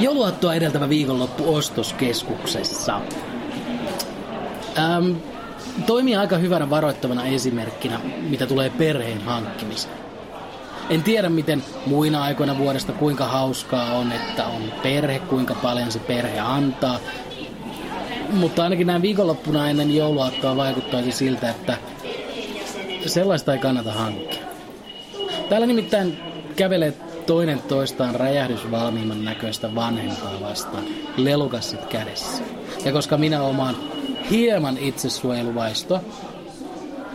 Jouluaattoa edeltävä viikonloppu ostoskeskuksessa. Ähm, toimii aika hyvänä varoittavana esimerkkinä, mitä tulee perheen hankkimiseen. En tiedä, miten muina aikoina vuodesta kuinka hauskaa on, että on perhe, kuinka paljon se perhe antaa. Mutta ainakin näin viikonloppuna ennen jouluaattoa vaikuttaisi siltä, että sellaista ei kannata hankkia. Täällä nimittäin kävelee toinen toistaan räjähdysvalmiimman näköistä vanhempaa vastaan, lelukassit kädessä. Ja koska minä omaan hieman itsesuojeluvaistoa,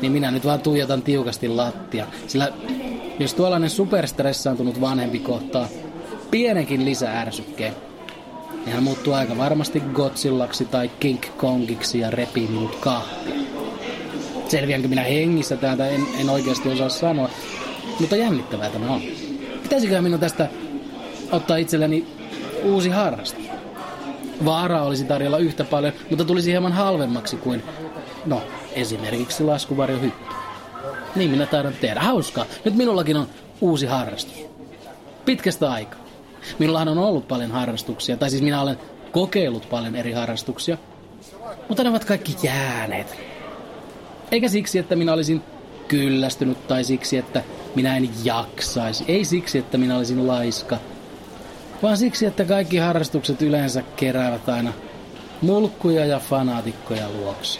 niin minä nyt vaan tuijotan tiukasti lattia. Sillä jos tuollainen superstressaantunut vanhempi kohtaa pienenkin lisäärsykkeen, niin hän muuttuu aika varmasti Godzillaksi tai King Kongiksi ja repii minut kahtia. Selviänkö minä hengissä täältä, en, en oikeasti osaa sanoa. Mutta jännittävää tämä on. Pitäisikö minun tästä ottaa itselleni uusi harrastus? Vaaraa olisi tarjolla yhtä paljon, mutta tulisi hieman halvemmaksi kuin, no, esimerkiksi laskuvarjohyppy. Niin minä taidan tehdä. Hauskaa. Nyt minullakin on uusi harrastus. Pitkästä aikaa. Minullahan on ollut paljon harrastuksia, tai siis minä olen kokeillut paljon eri harrastuksia, mutta ne ovat kaikki jääneet. Eikä siksi, että minä olisin kyllästynyt tai siksi, että minä en jaksaisi. Ei siksi, että minä olisin laiska, vaan siksi, että kaikki harrastukset yleensä keräävät aina mulkkuja ja fanaatikkoja luokse.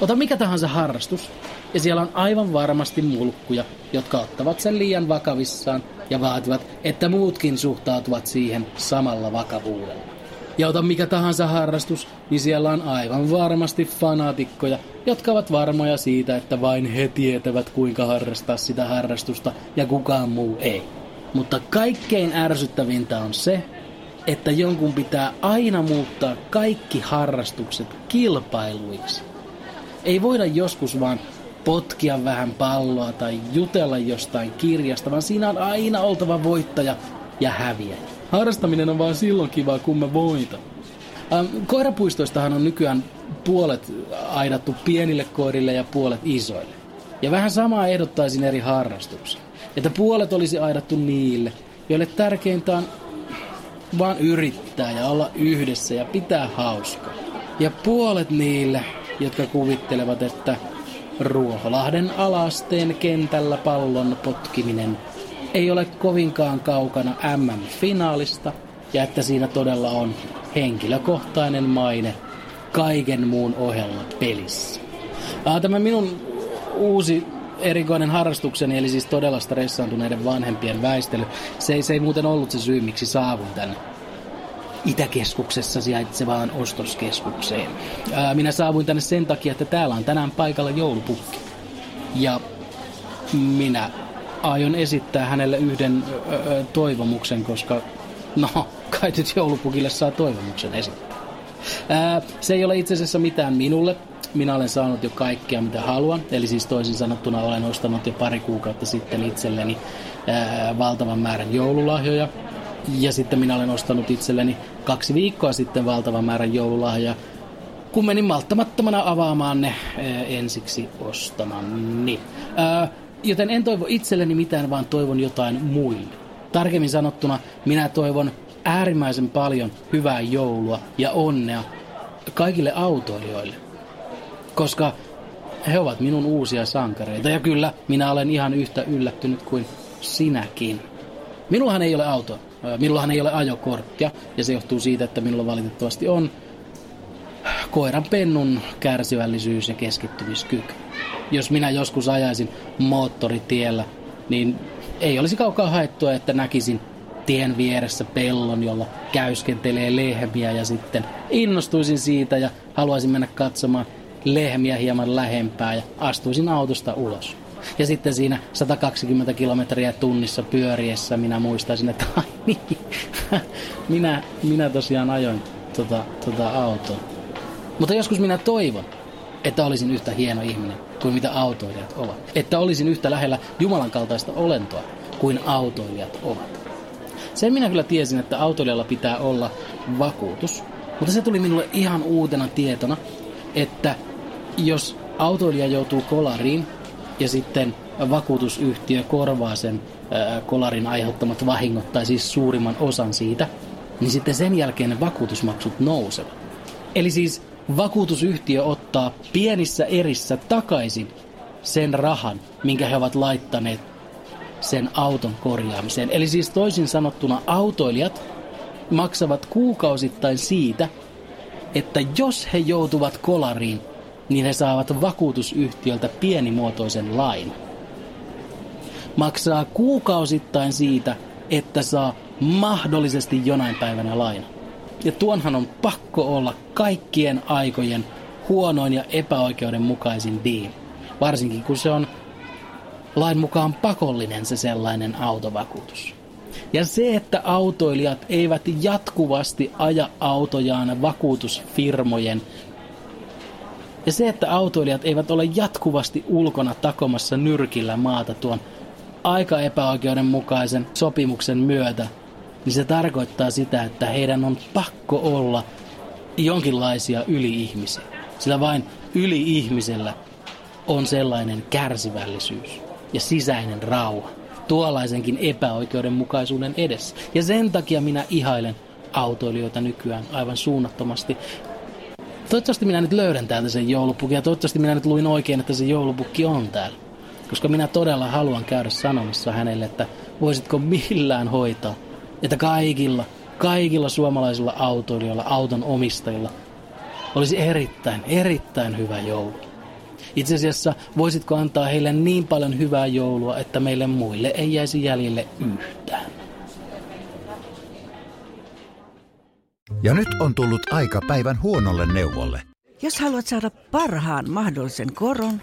Ota mikä tahansa harrastus, ja siellä on aivan varmasti mulkkuja, jotka ottavat sen liian vakavissaan ja vaativat, että muutkin suhtautuvat siihen samalla vakavuudella. Ja ota mikä tahansa harrastus, niin siellä on aivan varmasti fanaatikkoja, jotka ovat varmoja siitä, että vain he tietävät kuinka harrastaa sitä harrastusta ja kukaan muu ei. Mutta kaikkein ärsyttävintä on se, että jonkun pitää aina muuttaa kaikki harrastukset kilpailuiksi. Ei voida joskus vaan potkia vähän palloa tai jutella jostain kirjasta, vaan siinä on aina oltava voittaja ja häviäjä. Harrastaminen on vaan silloin kivaa, kun mä voitan. Ähm, koirapuistoistahan on nykyään puolet aidattu pienille koirille ja puolet isoille. Ja vähän samaa ehdottaisin eri harrastuksia. Että puolet olisi aidattu niille, joille tärkeintä on vaan yrittää ja olla yhdessä ja pitää hauskaa. Ja puolet niille, jotka kuvittelevat, että Ruoholahden alasteen kentällä pallon potkiminen ei ole kovinkaan kaukana MM-finaalista ja että siinä todella on henkilökohtainen maine kaiken muun ohella pelissä. Tämä minun uusi erikoinen harrastukseni, eli siis todella stressaantuneiden vanhempien väistely, se ei, se ei muuten ollut se syy, miksi saavun tänne Itäkeskuksessa sijaitsevaan ostoskeskukseen. Ää, minä saavuin tänne sen takia, että täällä on tänään paikalla joulupukki. Ja minä aion esittää hänelle yhden ö, toivomuksen, koska no, kai nyt joulupukille saa toivomuksen esittää. Ää, se ei ole itse asiassa mitään minulle. Minä olen saanut jo kaikkea, mitä haluan. Eli siis toisin sanottuna olen ostanut jo pari kuukautta sitten itselleni ää, valtavan määrän joululahjoja. Ja sitten minä olen ostanut itselleni kaksi viikkoa sitten valtavan määrän joululahjoja, kun menin malttamattomana avaamaan ne ää, ensiksi ostamani. Ää, joten en toivo itselleni mitään, vaan toivon jotain muille. Tarkemmin sanottuna, minä toivon äärimmäisen paljon hyvää joulua ja onnea kaikille autoilijoille. Koska he ovat minun uusia sankareita. Ja kyllä, minä olen ihan yhtä yllättynyt kuin sinäkin. Minullahan ei ole auto. Minullahan ei ole ajokorttia. Ja se johtuu siitä, että minulla valitettavasti on koiran pennun kärsivällisyys ja keskittymiskyky. Jos minä joskus ajaisin moottoritiellä, niin ei olisi kaukaa haettua, että näkisin tien vieressä pellon, jolla käyskentelee lehmiä ja sitten innostuisin siitä ja haluaisin mennä katsomaan lehmiä hieman lähempää ja astuisin autosta ulos. Ja sitten siinä 120 kilometriä tunnissa pyöriessä minä muistaisin, että ai niin, minä, minä tosiaan ajoin tota, tota autoa. Mutta joskus minä toivon, että olisin yhtä hieno ihminen kuin mitä autoilijat ovat. Että olisin yhtä lähellä Jumalan kaltaista olentoa kuin autoilijat ovat. Sen minä kyllä tiesin, että autoilijalla pitää olla vakuutus. Mutta se tuli minulle ihan uutena tietona, että jos autoilija joutuu kolariin ja sitten vakuutusyhtiö korvaa sen kolarin aiheuttamat vahingot, tai siis suurimman osan siitä, niin sitten sen jälkeen ne vakuutusmaksut nousevat. Eli siis vakuutusyhtiö ottaa pienissä erissä takaisin sen rahan, minkä he ovat laittaneet sen auton korjaamiseen. Eli siis toisin sanottuna autoilijat maksavat kuukausittain siitä, että jos he joutuvat kolariin, niin he saavat vakuutusyhtiöltä pienimuotoisen lain. Maksaa kuukausittain siitä, että saa mahdollisesti jonain päivänä laina. Ja tuonhan on pakko olla kaikkien aikojen huonoin ja epäoikeudenmukaisin diil. Varsinkin kun se on lain mukaan pakollinen se sellainen autovakuutus. Ja se, että autoilijat eivät jatkuvasti aja autojaan vakuutusfirmojen ja se, että autoilijat eivät ole jatkuvasti ulkona takomassa nyrkillä maata tuon aika epäoikeudenmukaisen sopimuksen myötä, niin se tarkoittaa sitä, että heidän on pakko olla jonkinlaisia yli-ihmisiä. Sillä vain yli-ihmisellä on sellainen kärsivällisyys ja sisäinen rauha tuollaisenkin epäoikeudenmukaisuuden edessä. Ja sen takia minä ihailen autoilijoita nykyään aivan suunnattomasti. Toivottavasti minä nyt löydän täältä sen joulupukin ja toivottavasti minä nyt luin oikein, että se joulupukki on täällä. Koska minä todella haluan käydä sanomassa hänelle, että voisitko millään hoitaa, että kaikilla, kaikilla suomalaisilla autoilijoilla, auton omistajilla olisi erittäin, erittäin hyvä joulu. Itse asiassa voisitko antaa heille niin paljon hyvää joulua, että meille muille ei jäisi jäljelle yhtään. Ja nyt on tullut aika päivän huonolle neuvolle. Jos haluat saada parhaan mahdollisen koron,